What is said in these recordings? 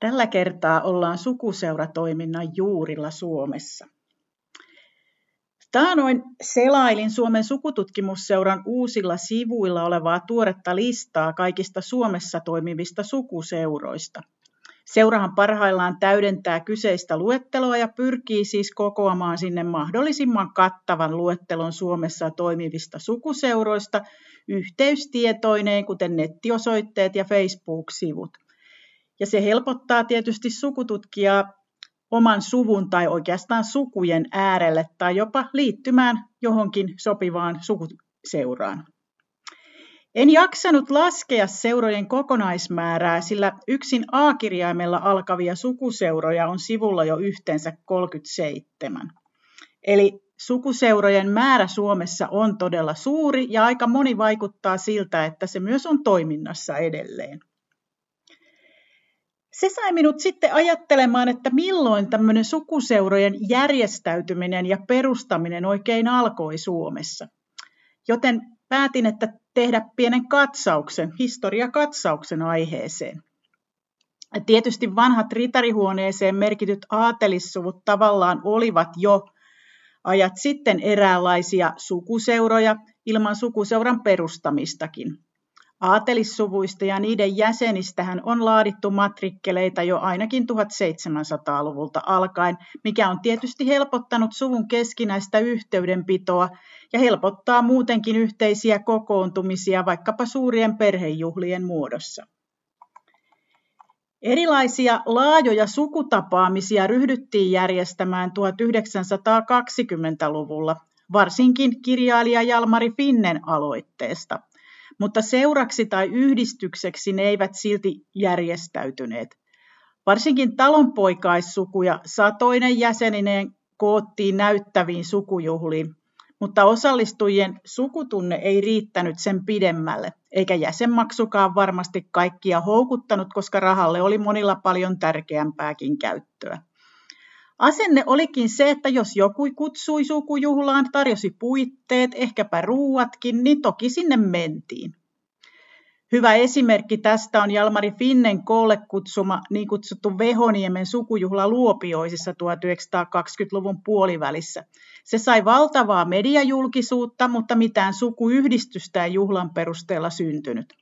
Tällä kertaa ollaan sukuseuratoiminnan juurilla Suomessa. Taanoin selailin Suomen sukututkimusseuran uusilla sivuilla olevaa tuoretta listaa kaikista Suomessa toimivista sukuseuroista. Seurahan parhaillaan täydentää kyseistä luetteloa ja pyrkii siis kokoamaan sinne mahdollisimman kattavan luettelon Suomessa toimivista sukuseuroista yhteystietoineen, kuten nettiosoitteet ja Facebook-sivut. Ja se helpottaa tietysti sukututkijaa oman suvun tai oikeastaan sukujen äärelle tai jopa liittymään johonkin sopivaan sukuseuraan. En jaksanut laskea seurojen kokonaismäärää, sillä yksin A-kirjaimella alkavia sukuseuroja on sivulla jo yhteensä 37. Eli sukuseurojen määrä Suomessa on todella suuri ja aika moni vaikuttaa siltä, että se myös on toiminnassa edelleen. Se sai minut sitten ajattelemaan, että milloin tämmöinen sukuseurojen järjestäytyminen ja perustaminen oikein alkoi Suomessa. Joten päätin, että tehdä pienen katsauksen, historiakatsauksen aiheeseen. Tietysti vanhat ritarihuoneeseen merkityt aatelissuvut tavallaan olivat jo ajat sitten eräänlaisia sukuseuroja ilman sukuseuran perustamistakin. Aatelissuvuista ja niiden jäsenistähän on laadittu matrikkeleita jo ainakin 1700-luvulta alkaen, mikä on tietysti helpottanut suvun keskinäistä yhteydenpitoa ja helpottaa muutenkin yhteisiä kokoontumisia vaikkapa suurien perhejuhlien muodossa. Erilaisia laajoja sukutapaamisia ryhdyttiin järjestämään 1920-luvulla, varsinkin kirjailija Jalmari Finnen aloitteesta – mutta seuraksi tai yhdistykseksi ne eivät silti järjestäytyneet. Varsinkin talonpoikaissukuja satoinen jäsenineen koottiin näyttäviin sukujuhliin, mutta osallistujien sukutunne ei riittänyt sen pidemmälle, eikä jäsenmaksukaan varmasti kaikkia houkuttanut, koska rahalle oli monilla paljon tärkeämpääkin käyttöä. Asenne olikin se, että jos joku kutsui sukujuhlaan, tarjosi puitteet, ehkäpä ruuatkin, niin toki sinne mentiin. Hyvä esimerkki tästä on Jalmari Finnen koolle kutsuma niin kutsuttu Vehoniemen sukujuhla Luopioisissa 1920-luvun puolivälissä. Se sai valtavaa mediajulkisuutta, mutta mitään sukuyhdistystä ei juhlan perusteella syntynyt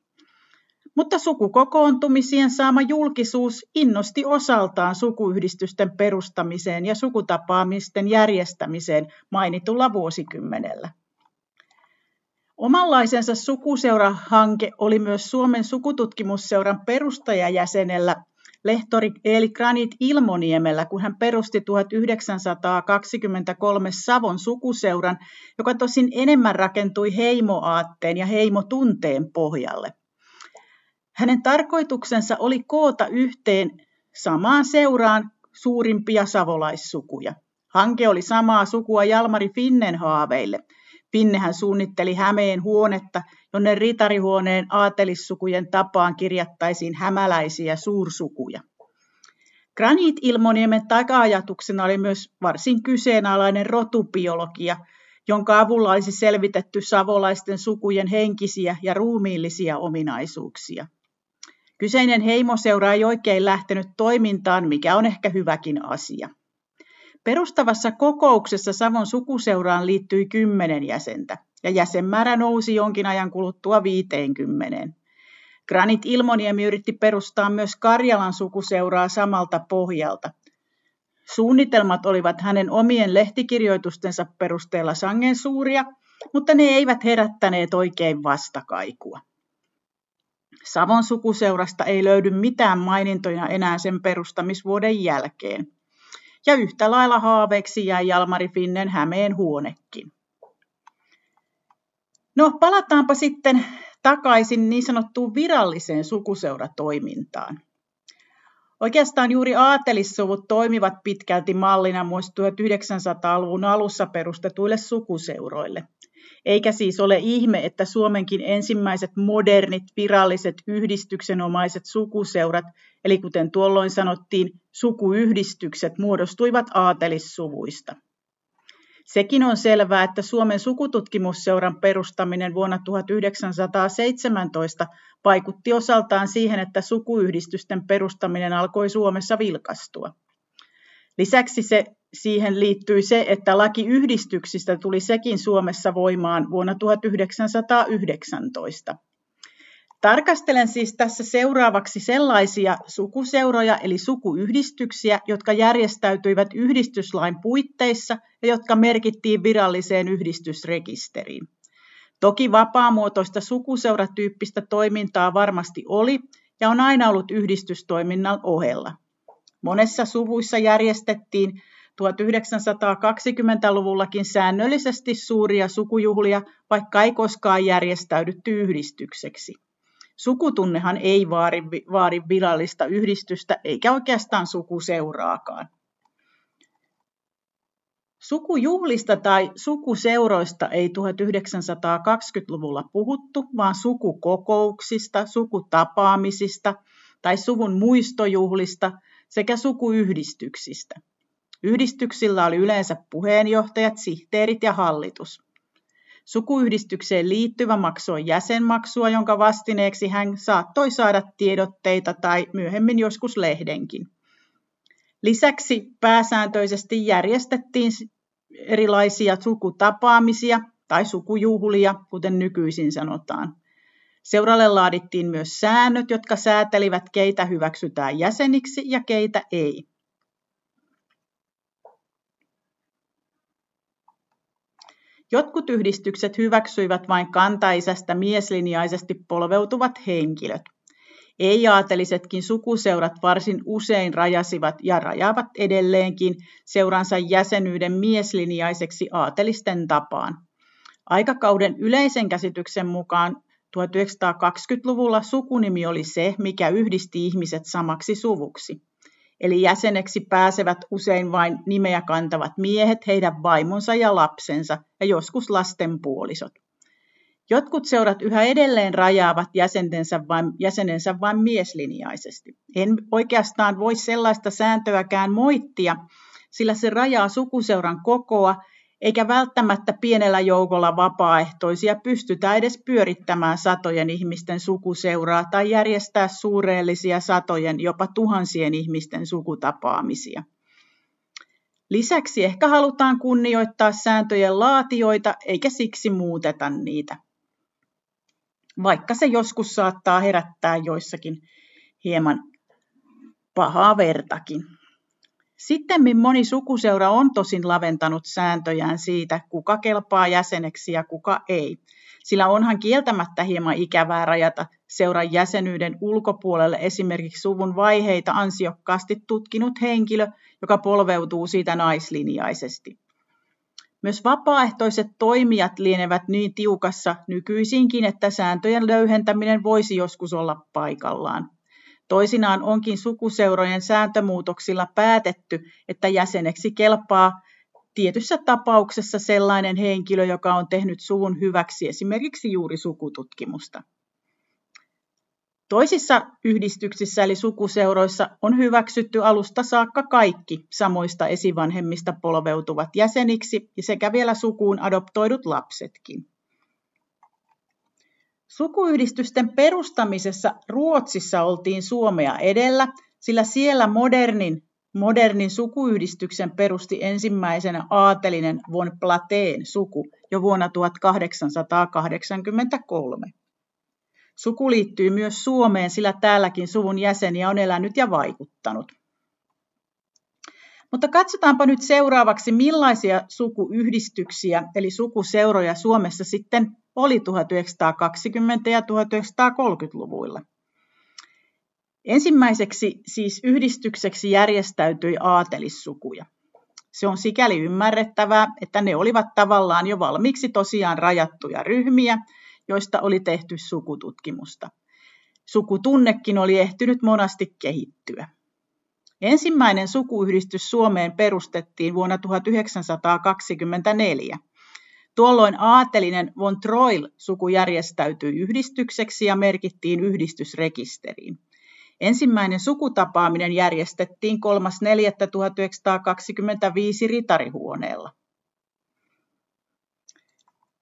mutta sukukokoontumisien saama julkisuus innosti osaltaan sukuyhdistysten perustamiseen ja sukutapaamisten järjestämiseen mainitulla vuosikymmenellä. Omanlaisensa sukuseurahanke oli myös Suomen sukututkimusseuran perustajajäsenellä lehtori Eeli Granit Ilmoniemellä, kun hän perusti 1923 Savon sukuseuran, joka tosin enemmän rakentui heimoaatteen ja heimotunteen pohjalle. Hänen tarkoituksensa oli koota yhteen samaan seuraan suurimpia savolaissukuja. Hanke oli samaa sukua Jalmari Finnen haaveille. Finnehän suunnitteli Hämeen huonetta, jonne ritarihuoneen aatelissukujen tapaan kirjattaisiin hämäläisiä suursukuja. Granit Ilmoniemen taka-ajatuksena oli myös varsin kyseenalainen rotubiologia, jonka avulla olisi selvitetty savolaisten sukujen henkisiä ja ruumiillisia ominaisuuksia. Kyseinen heimoseura ei oikein lähtenyt toimintaan, mikä on ehkä hyväkin asia. Perustavassa kokouksessa Savon sukuseuraan liittyi kymmenen jäsentä, ja jäsenmäärä nousi jonkin ajan kuluttua 50. Granit Ilmoniemi yritti perustaa myös Karjalan sukuseuraa samalta pohjalta. Suunnitelmat olivat hänen omien lehtikirjoitustensa perusteella sangen suuria, mutta ne eivät herättäneet oikein vastakaikua. Savon sukuseurasta ei löydy mitään mainintoja enää sen perustamisvuoden jälkeen. Ja yhtä lailla haaveeksi jäi Jalmari Finnen Hämeen huonekin. No, palataanpa sitten takaisin niin sanottuun viralliseen sukuseuratoimintaan. Oikeastaan juuri aatelissuvut toimivat pitkälti mallina myös 1900-luvun alussa perustetuille sukuseuroille – eikä siis ole ihme, että Suomenkin ensimmäiset modernit viralliset yhdistyksenomaiset sukuseurat, eli kuten tuolloin sanottiin, sukuyhdistykset muodostuivat aatelissuvuista. Sekin on selvää, että Suomen sukututkimusseuran perustaminen vuonna 1917 vaikutti osaltaan siihen, että sukuyhdistysten perustaminen alkoi Suomessa vilkastua. Lisäksi se, siihen liittyi se, että laki yhdistyksistä tuli sekin Suomessa voimaan vuonna 1919. Tarkastelen siis tässä seuraavaksi sellaisia sukuseuroja eli sukuyhdistyksiä, jotka järjestäytyivät yhdistyslain puitteissa ja jotka merkittiin viralliseen yhdistysrekisteriin. Toki vapaamuotoista sukuseuratyyppistä toimintaa varmasti oli ja on aina ollut yhdistystoiminnan ohella. Monessa suvuissa järjestettiin 1920-luvullakin säännöllisesti suuria sukujuhlia, vaikka ei koskaan järjestäydytty yhdistykseksi. Sukutunnehan ei vaadi, vaadi virallista yhdistystä eikä oikeastaan sukuseuraakaan. Sukujuhlista tai sukuseuroista ei 1920-luvulla puhuttu, vaan sukukokouksista, sukutapaamisista tai suvun muistojuhlista sekä sukuyhdistyksistä. Yhdistyksillä oli yleensä puheenjohtajat, sihteerit ja hallitus. Sukuyhdistykseen liittyvä maksoi jäsenmaksua, jonka vastineeksi hän saattoi saada tiedotteita tai myöhemmin joskus lehdenkin. Lisäksi pääsääntöisesti järjestettiin erilaisia sukutapaamisia tai sukujuhlia, kuten nykyisin sanotaan. Seuralle laadittiin myös säännöt, jotka säätelivät, keitä hyväksytään jäseniksi ja keitä ei. Jotkut yhdistykset hyväksyivät vain kantaisästä mieslinjaisesti polveutuvat henkilöt. Ei-aatelisetkin sukuseurat varsin usein rajasivat ja rajaavat edelleenkin seuransa jäsenyyden mieslinjaiseksi aatelisten tapaan. Aikakauden yleisen käsityksen mukaan 1920-luvulla sukunimi oli se, mikä yhdisti ihmiset samaksi suvuksi. Eli jäseneksi pääsevät usein vain nimeä kantavat miehet, heidän vaimonsa ja lapsensa ja joskus lastenpuolisot. Jotkut seurat yhä edelleen rajaavat jäsenensä vain, jäsenensä vain mieslinjaisesti. En oikeastaan voi sellaista sääntöäkään moittia, sillä se rajaa sukuseuran kokoa eikä välttämättä pienellä joukolla vapaaehtoisia pystytä edes pyörittämään satojen ihmisten sukuseuraa tai järjestää suureellisia satojen, jopa tuhansien ihmisten sukutapaamisia. Lisäksi ehkä halutaan kunnioittaa sääntöjen laatioita eikä siksi muuteta niitä. Vaikka se joskus saattaa herättää joissakin hieman pahaa vertakin. Sittemmin moni sukuseura on tosin laventanut sääntöjään siitä, kuka kelpaa jäseneksi ja kuka ei, sillä onhan kieltämättä hieman ikävää rajata seuran jäsenyyden ulkopuolelle esimerkiksi suvun vaiheita ansiokkaasti tutkinut henkilö, joka polveutuu siitä naislinjaisesti. Myös vapaaehtoiset toimijat lienevät niin tiukassa nykyisinkin, että sääntöjen löyhentäminen voisi joskus olla paikallaan. Toisinaan onkin sukuseurojen sääntömuutoksilla päätetty, että jäseneksi kelpaa tietyssä tapauksessa sellainen henkilö, joka on tehnyt suvun hyväksi esimerkiksi juuri sukututkimusta. Toisissa yhdistyksissä eli sukuseuroissa on hyväksytty alusta saakka kaikki samoista esivanhemmista polveutuvat jäseniksi sekä vielä sukuun adoptoidut lapsetkin. Sukuyhdistysten perustamisessa Ruotsissa oltiin Suomea edellä, sillä siellä modernin, modernin sukuyhdistyksen perusti ensimmäisenä aatelinen von Plateen suku jo vuonna 1883. Suku liittyy myös Suomeen, sillä täälläkin suvun jäseniä on elänyt ja vaikuttanut. Mutta katsotaanpa nyt seuraavaksi, millaisia sukuyhdistyksiä eli sukuseuroja Suomessa sitten oli 1920- ja 1930-luvuilla. Ensimmäiseksi siis yhdistykseksi järjestäytyi aatelissukuja. Se on sikäli ymmärrettävää, että ne olivat tavallaan jo valmiiksi tosiaan rajattuja ryhmiä, joista oli tehty sukututkimusta. Sukutunnekin oli ehtynyt monasti kehittyä. Ensimmäinen sukuyhdistys Suomeen perustettiin vuonna 1924. Tuolloin aatelinen von Troil suku järjestäytyi yhdistykseksi ja merkittiin yhdistysrekisteriin. Ensimmäinen sukutapaaminen järjestettiin 3.4.1925 ritarihuoneella.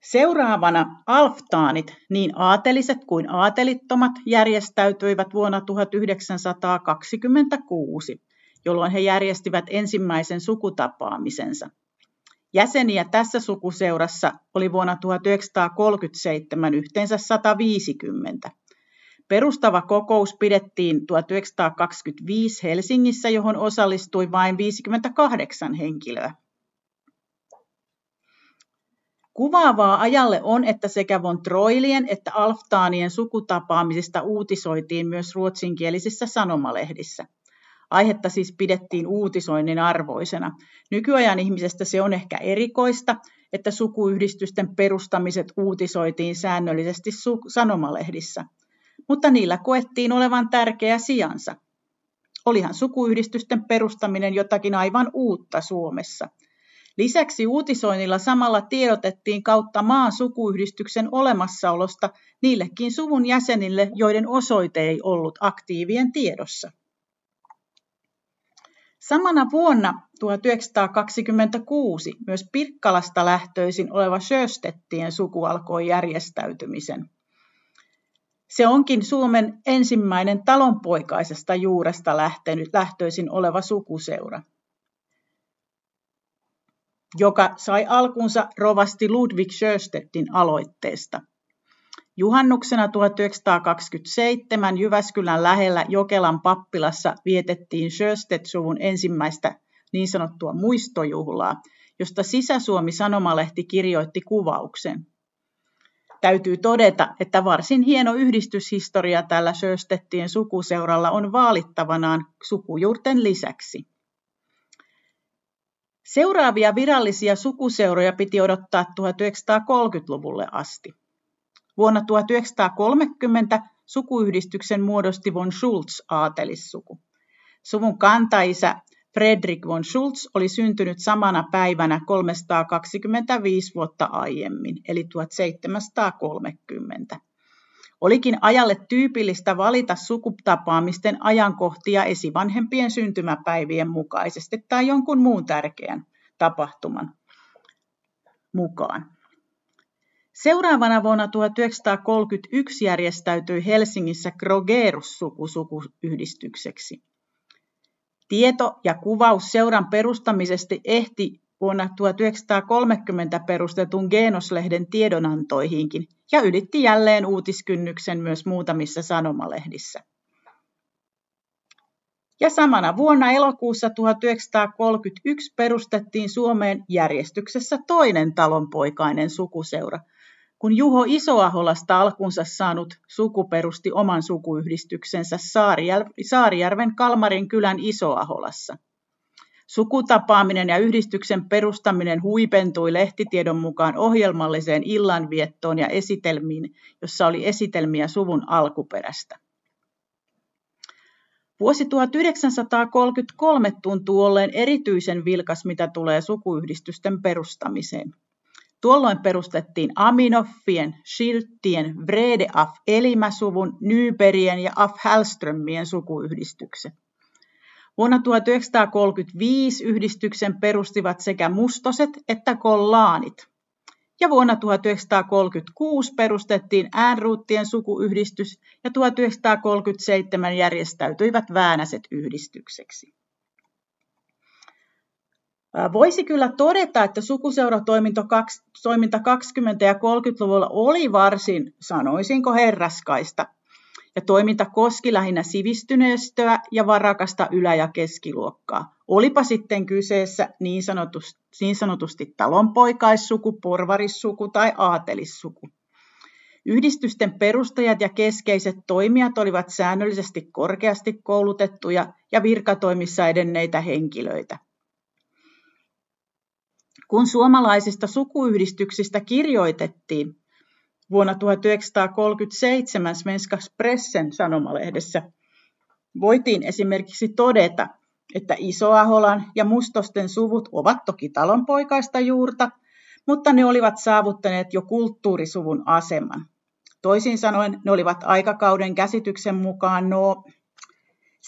Seuraavana alftaanit, niin aateliset kuin aatelittomat, järjestäytyivät vuonna 1926, jolloin he järjestivät ensimmäisen sukutapaamisensa. Jäseniä tässä sukuseurassa oli vuonna 1937 yhteensä 150. Perustava kokous pidettiin 1925 Helsingissä, johon osallistui vain 58 henkilöä. Kuvaavaa ajalle on, että sekä von Troilien että Alftaanien sukutapaamisista uutisoitiin myös ruotsinkielisissä sanomalehdissä. Aihetta siis pidettiin uutisoinnin arvoisena. Nykyajan ihmisestä se on ehkä erikoista, että sukuyhdistysten perustamiset uutisoitiin säännöllisesti sanomalehdissä, mutta niillä koettiin olevan tärkeä sijansa. Olihan sukuyhdistysten perustaminen jotakin aivan uutta Suomessa – Lisäksi uutisoinnilla samalla tiedotettiin kautta maan sukuyhdistyksen olemassaolosta niillekin suvun jäsenille, joiden osoite ei ollut aktiivien tiedossa. Samana vuonna 1926 myös Pirkkalasta lähtöisin oleva Sjöstettien suku alkoi järjestäytymisen. Se onkin Suomen ensimmäinen talonpoikaisesta juuresta lähtenyt, lähtöisin oleva sukuseura joka sai alkunsa rovasti Ludwig Sjöstedtin aloitteesta. Juhannuksena 1927 Jyväskylän lähellä Jokelan pappilassa vietettiin Sjöstedt-suvun ensimmäistä niin sanottua muistojuhlaa, josta Sisä-Suomi-sanomalehti kirjoitti kuvauksen. Täytyy todeta, että varsin hieno yhdistyshistoria tällä Sjöstettien sukuseuralla on vaalittavanaan sukujuurten lisäksi. Seuraavia virallisia sukuseuroja piti odottaa 1930-luvulle asti. Vuonna 1930 sukuyhdistyksen muodosti von Schulz aatelissuku. Suvun kantaisä Fredrik von Schulz oli syntynyt samana päivänä 325 vuotta aiemmin, eli 1730. Olikin ajalle tyypillistä valita sukutapaamisten ajankohtia esivanhempien syntymäpäivien mukaisesti tai jonkun muun tärkeän tapahtuman mukaan. Seuraavana vuonna 1931 järjestäytyi Helsingissä Krogerus-suku sukuyhdistykseksi. Tieto ja kuvaus seuran perustamisesta ehti vuonna 1930 perustetun Genos-lehden tiedonantoihinkin ja ylitti jälleen uutiskynnyksen myös muutamissa sanomalehdissä. Ja samana vuonna elokuussa 1931 perustettiin Suomeen järjestyksessä toinen talonpoikainen sukuseura, kun Juho Isoaholasta alkunsa saanut suku perusti oman sukuyhdistyksensä Saarijärven Kalmarin kylän Isoaholassa. Sukutapaaminen ja yhdistyksen perustaminen huipentui lehtitiedon mukaan ohjelmalliseen illanviettoon ja esitelmiin, jossa oli esitelmiä suvun alkuperästä. Vuosi 1933 tuntuu olleen erityisen vilkas, mitä tulee sukuyhdistysten perustamiseen. Tuolloin perustettiin Aminoffien, Schilttien, Vrede af Elimäsuvun, Nyberien ja af Hallströmien sukuyhdistykset. Vuonna 1935 yhdistyksen perustivat sekä mustoset että kollaanit. Ja vuonna 1936 perustettiin äänruuttien sukuyhdistys ja 1937 järjestäytyivät Väänäset yhdistykseksi. Voisi kyllä todeta, että sukuseuratoiminta 20 ja 30-luvulla oli varsin, sanoisinko herraskaista, ja toiminta koski lähinnä sivistyneistöä ja varakasta ylä- ja keskiluokkaa. Olipa sitten kyseessä niin sanotusti, niin sanotusti talonpoikaissuku, porvarissuku tai aatelissuku. Yhdistysten perustajat ja keskeiset toimijat olivat säännöllisesti korkeasti koulutettuja ja virkatoimissa edenneitä henkilöitä. Kun suomalaisista sukuyhdistyksistä kirjoitettiin, vuonna 1937 Svenska Pressen sanomalehdessä voitiin esimerkiksi todeta, että Isoaholan ja Mustosten suvut ovat toki talonpoikaista juurta, mutta ne olivat saavuttaneet jo kulttuurisuvun aseman. Toisin sanoen ne olivat aikakauden käsityksen mukaan nuo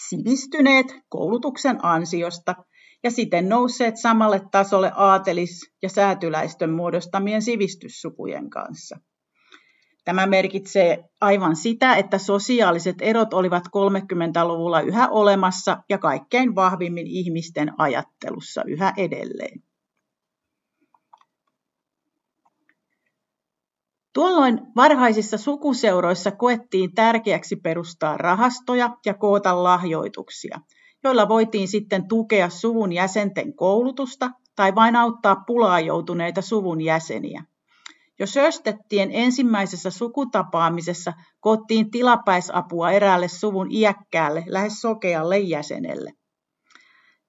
sivistyneet koulutuksen ansiosta ja siten nousseet samalle tasolle aatelis- ja säätyläistön muodostamien sivistyssukujen kanssa. Tämä merkitsee aivan sitä, että sosiaaliset erot olivat 30-luvulla yhä olemassa ja kaikkein vahvimmin ihmisten ajattelussa yhä edelleen. Tuolloin varhaisissa sukuseuroissa koettiin tärkeäksi perustaa rahastoja ja koota lahjoituksia, joilla voitiin sitten tukea suvun jäsenten koulutusta tai vain auttaa pulaa joutuneita suvun jäseniä. Jo Söstettien ensimmäisessä sukutapaamisessa koottiin tilapäisapua eräälle suvun iäkkäälle, lähes sokealle jäsenelle.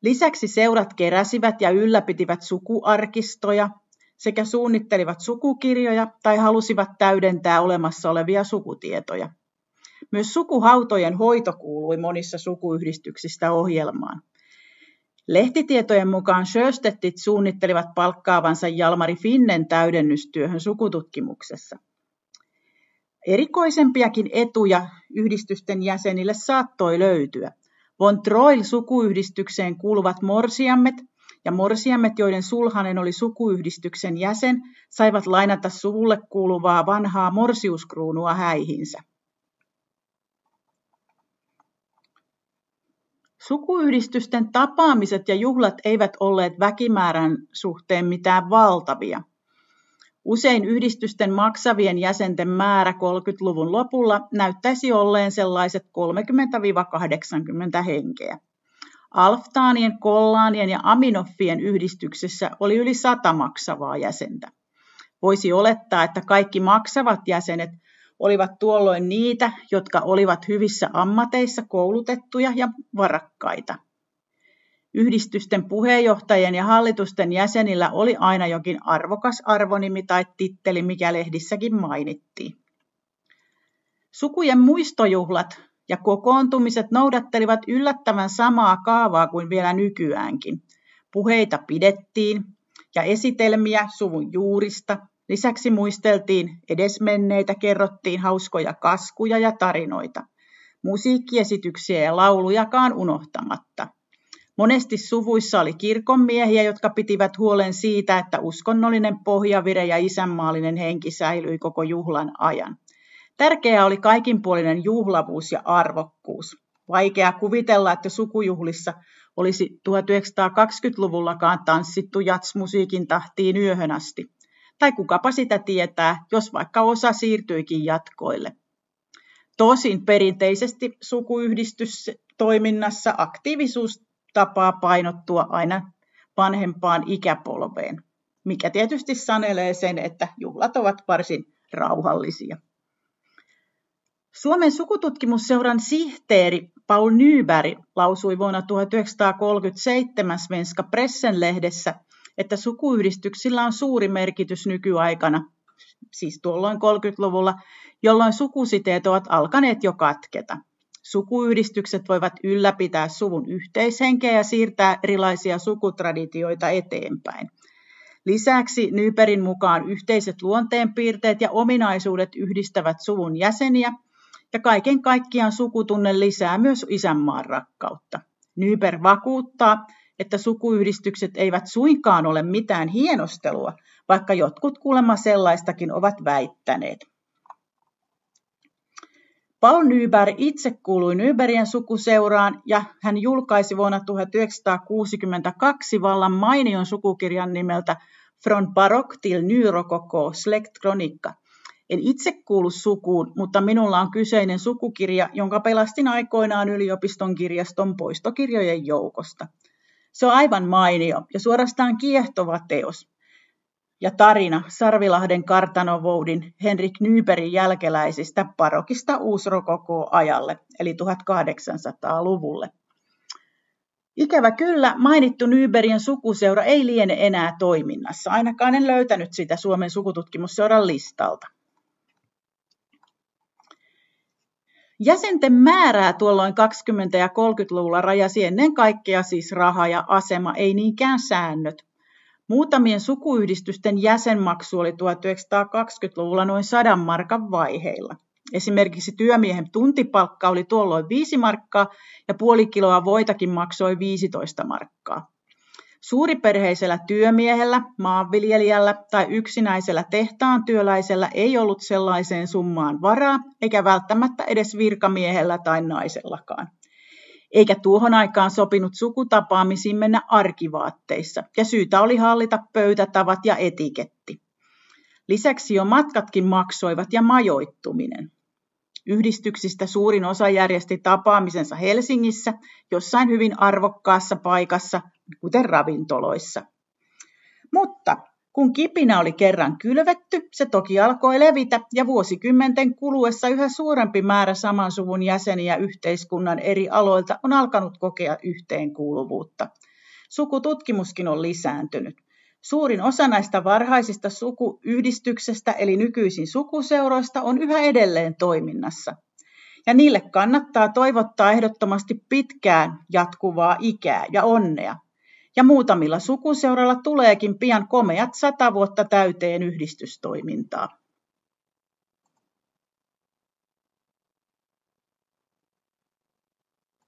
Lisäksi seurat keräsivät ja ylläpitivät sukuarkistoja sekä suunnittelivat sukukirjoja tai halusivat täydentää olemassa olevia sukutietoja. Myös sukuhautojen hoito kuului monissa sukuyhdistyksistä ohjelmaan. Lehtitietojen mukaan Sjöstettit suunnittelivat palkkaavansa Jalmari Finnen täydennystyöhön sukututkimuksessa. Erikoisempiakin etuja yhdistysten jäsenille saattoi löytyä. Von Troil sukuyhdistykseen kuuluvat morsiammet ja morsiammet, joiden sulhanen oli sukuyhdistyksen jäsen, saivat lainata suvulle kuuluvaa vanhaa morsiuskruunua häihinsä. Sukuyhdistysten tapaamiset ja juhlat eivät olleet väkimäärän suhteen mitään valtavia. Usein yhdistysten maksavien jäsenten määrä 30-luvun lopulla näyttäisi olleen sellaiset 30-80 henkeä. Alftaanien, Kollaanien ja Aminoffien yhdistyksessä oli yli sata maksavaa jäsentä. Voisi olettaa, että kaikki maksavat jäsenet olivat tuolloin niitä, jotka olivat hyvissä ammateissa koulutettuja ja varakkaita. Yhdistysten puheenjohtajien ja hallitusten jäsenillä oli aina jokin arvokas arvonimi tai titteli, mikä lehdissäkin mainittiin. Sukujen muistojuhlat ja kokoontumiset noudattelivat yllättävän samaa kaavaa kuin vielä nykyäänkin. Puheita pidettiin ja esitelmiä suvun juurista, Lisäksi muisteltiin edesmenneitä, kerrottiin hauskoja kaskuja ja tarinoita, musiikkiesityksiä ja laulujakaan unohtamatta. Monesti suvuissa oli kirkonmiehiä, jotka pitivät huolen siitä, että uskonnollinen pohjavire ja isänmaallinen henki säilyi koko juhlan ajan. Tärkeää oli kaikinpuolinen juhlavuus ja arvokkuus. Vaikea kuvitella, että sukujuhlissa olisi 1920-luvullakaan tanssittu jatsmusiikin tahtiin yöhön asti tai kukapa sitä tietää, jos vaikka osa siirtyikin jatkoille. Tosin perinteisesti sukuyhdistystoiminnassa aktiivisuus tapaa painottua aina vanhempaan ikäpolveen, mikä tietysti sanelee sen, että juhlat ovat varsin rauhallisia. Suomen sukututkimusseuran sihteeri Paul Nyberg lausui vuonna 1937 Svenska Pressen-lehdessä, että sukuyhdistyksillä on suuri merkitys nykyaikana, siis tuolloin 30-luvulla, jolloin sukusiteet ovat alkaneet jo katketa. Sukuyhdistykset voivat ylläpitää suvun yhteishenkeä ja siirtää erilaisia sukutraditioita eteenpäin. Lisäksi Nyperin mukaan yhteiset luonteenpiirteet ja ominaisuudet yhdistävät suvun jäseniä, ja kaiken kaikkiaan sukutunne lisää myös isänmaan rakkautta. Nyper vakuuttaa, että sukuyhdistykset eivät suinkaan ole mitään hienostelua, vaikka jotkut kuulemma sellaistakin ovat väittäneet. Paul Nyberg itse kuului Nybergien sukuseuraan ja hän julkaisi vuonna 1962 vallan mainion sukukirjan nimeltä Från barock till nyrokoko Släktkronikka. En itse kuulu sukuun, mutta minulla on kyseinen sukukirja, jonka pelastin aikoinaan yliopiston kirjaston poistokirjojen joukosta. Se on aivan mainio ja suorastaan kiehtova teos. Ja tarina Sarvilahden kartanovoudin Henrik Nyberin jälkeläisistä parokista uusrokoko-ajalle, eli 1800-luvulle. Ikävä kyllä, mainittu Nyberien sukuseura ei liene enää toiminnassa. Ainakaan en löytänyt sitä Suomen sukututkimusseuran listalta. Jäsenten määrää tuolloin 20- ja 30-luvulla rajasi ennen kaikkea siis raha ja asema, ei niinkään säännöt. Muutamien sukuyhdistysten jäsenmaksu oli 1920-luvulla noin sadan markan vaiheilla. Esimerkiksi työmiehen tuntipalkka oli tuolloin 5 markkaa ja puoli kiloa voitakin maksoi 15 markkaa. Suuriperheisellä työmiehellä, maanviljelijällä tai yksinäisellä tehtaan työläisellä ei ollut sellaiseen summaan varaa, eikä välttämättä edes virkamiehellä tai naisellakaan. Eikä tuohon aikaan sopinut sukutapaamisiin mennä arkivaatteissa, ja syytä oli hallita pöytätavat ja etiketti. Lisäksi jo matkatkin maksoivat ja majoittuminen. Yhdistyksistä suurin osa järjesti tapaamisensa Helsingissä, jossain hyvin arvokkaassa paikassa, kuten ravintoloissa. Mutta kun kipinä oli kerran kylvetty, se toki alkoi levitä ja vuosikymmenten kuluessa yhä suurempi määrä saman suvun jäseniä yhteiskunnan eri aloilta on alkanut kokea yhteenkuuluvuutta. Sukututkimuskin on lisääntynyt. Suurin osa näistä varhaisista sukuyhdistyksestä eli nykyisin sukuseuroista on yhä edelleen toiminnassa. Ja niille kannattaa toivottaa ehdottomasti pitkään jatkuvaa ikää ja onnea. Ja muutamilla sukuseuralla tuleekin pian komeat sata vuotta täyteen yhdistystoimintaa.